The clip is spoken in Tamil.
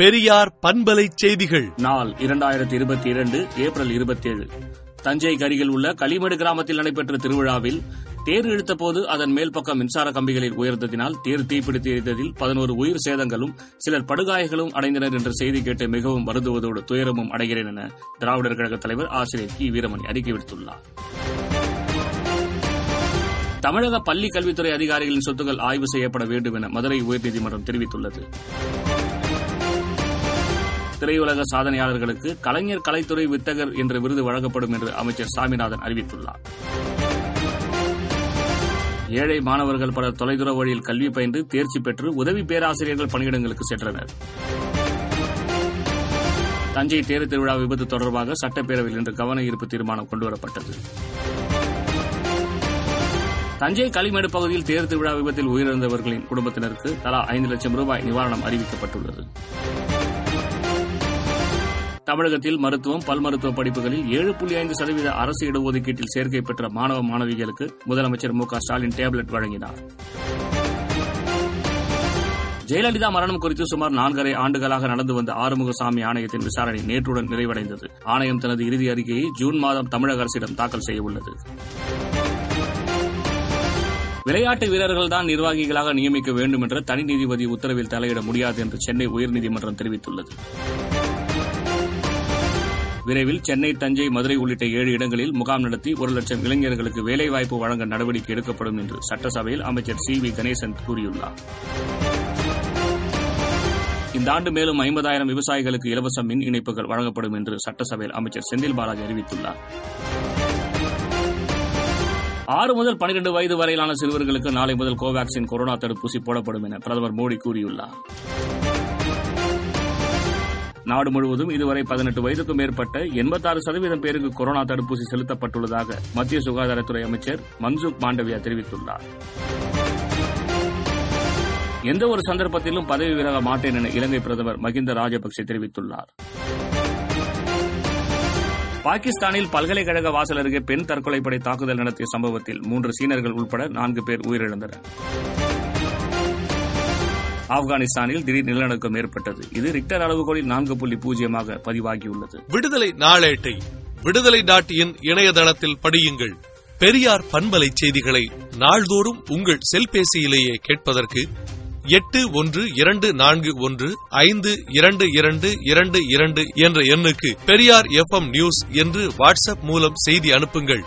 பெரியார் பண்பலை செய்திகள். நாள் இரண்டாயிரத்தி இருபத்தி இரண்டு ஏப்ரல் இருபத்தி ஏழு தஞ்சை அருகில் உள்ள களிமடு கிராமத்தில் நடைபெற்ற திருவிழாவில் தேர் இழுத்தபோது அதன் மேல் பக்கம் மின்சார கம்பிகளில் உயர்ந்ததினால் தேர் தீப்பிடித்து எரிந்ததில் பதினோரு உயிர் சேதங்களும் சிலர் படுகாயங்களும் அடைந்தனர் என்ற செய்தி கேட்டு மிகவும் வருந்துவதோடு துயரமும் அடைகிறேன் என திராவிடர் கழக தலைவர் ஆசிரியர் கி. வீரமணி அறிக்கை விடுத்துள்ளார். தமிழக பள்ளி கல்வித்துறை அதிகாரிகளின் சொத்துக்கள் ஆய்வு செய்யப்பட வேண்டும் என மதுரை உயர்நீதிமன்றம் தெரிவித்துள்ளது. திரையுலக சாதனையாளர்களுக்கு கலைஞர் கலைத்துறை வித்தகர் என்ற விருது வழங்கப்படும் என்று அமைச்சர் சாமிநாதன் அறிவித்துள்ளார். ஏழை மாணவர்கள் பலர் தொலைதூர வழியில் கல்வி பயின்று தேர்ச்சி பெற்று உதவி பேராசிரியர்கள் பணியிடங்களுக்கு சென்றனர். தஞ்சை தேர் திருவிழா விபத்து தொடர்பாக சட்டப்பேரவையில் இன்று கவன ஈர்ப்பு தீர்மானம் கொண்டுவரப்பட்டது. தஞ்சை களிமேடு பகுதியில் தேர் திருவிழா விபத்தில் உயிரிழந்தவர்களின் குடும்பத்தினருக்கு தலா ஐந்து லட்சம் ரூபாய் நிவாரணம் அறிவிக்கப்பட்டுள்ளது. தமிழகத்தில் மருத்துவம் பல் மருத்துவ படிப்புகளில் ஏழு புள்ளி ஐந்து சதவீத அரசு இடஒதுக்கீட்டில் சேர்க்கை பெற்ற மாணவ மாணவிகளுக்கு முதலமைச்சர் மு ஸ்டாலின் டேப்லெட் வழங்கினார். ஜெயலலிதா மரணம் குறித்து சுமார் நான்கரை ஆண்டுகளாக நடந்து வந்த ஆறுமுகசாமி ஆணையத்தின் விசாரணை நேற்றுடன் நிறைவடைந்தது. ஆணையம் தனது இறுதி அறிக்கையை ஜூன் மாதம் தமிழக அரசிடம் தாக்கல் செய்ய உள்ளது விளையாட்டு வீரர்கள் தான் நிர்வாகிகளாக நியமிக்க வேண்டும் என்ற தனி நீதிபதி உத்தரவில் தலையிட முடியாது என்று சென்னை உயர்நீதிமன்றம் தெரிவித்துள்ளது. விரைவில் சென்னை தஞ்சை மதுரை உள்ளிட்ட ஏழு இடங்களில் முகாம் நடத்தி ஒரு லட்சம் இளைஞர்களுக்கு வேலைவாய்ப்பு வழங்க நடவடிக்கை எடுக்கப்படும் என்று சட்டசபையில் அமைச்சர் சி வி கணேசன் கூறியுள்ளார். இந்த ஆண்டு மேலும் ஐம்பதாயிரம் விவசாயிகளுக்கு இலவச மின் இணைப்புகள் வழங்கப்படும் என்று சட்டசபையில் அமைச்சர் செந்தில் பாலாஜி அறிவித்துள்ளார். ஆறு முதல் பனிரெண்டு வயது வரையிலான சிறுவர்களுக்கு நாளை முதல் கோவாக்சின் கொரோனா தடுப்பூசி போடப்படும் என பிரதமர் மோடி கூறியுள்ளார். நாடு முழுவதும் இதுவரை பதினெட்டு வயதுக்கும் மேற்பட்ட எண்பத்தாறு சதவீதம் பேருக்கு கொரோனா தடுப்பூசி செலுத்தப்பட்டுள்ளதாக மத்திய சுகாதாரத்துறை அமைச்சர் மன்சுக் மாண்டவியா தெரிவித்துள்ளார். எந்த ஒரு சந்தர்ப்பத்திலும் பதவி விலக மாட்டேன் என இலங்கை பிரதமர் மகிந்த ராஜபக்சே தெரிவித்துள்ளார். பாகிஸ்தானில் பல்கலைக்கழக வாசல் அருகே பெண் தற்கொலைப்படை தாக்குதல் நடத்திய சம்பவத்தில் மூன்று சீனர்கள் உட்பட நான்கு பேர் உயிரிழந்தனர். ஆப்கானிஸ்தானில் திடீர் நிலநடுக்கம் ஏற்பட்டது. இது ரிக்டர் அளவுகோலில் நான்கு புள்ளி பூஜ்ஜியமாக பதிவாகியுள்ளது. விடுதலை நாளேட்டை விடுதலை நாட்டியின் இணையதளத்தில் படியுங்கள். பெரியார் பண்பலை செய்திகளை நாள்தோறும் உங்கள் செல்பேசியிலேயே கேட்பதற்கு எட்டு ஒன்று இரண்டு நான்கு ஒன்று ஐந்து இரண்டு இரண்டு இரண்டு இரண்டு என்ற எண்ணுக்கு பெரியார் எஃப் நியூஸ் என்று வாட்ஸ்அப் மூலம் செய்தி அனுப்புங்கள்.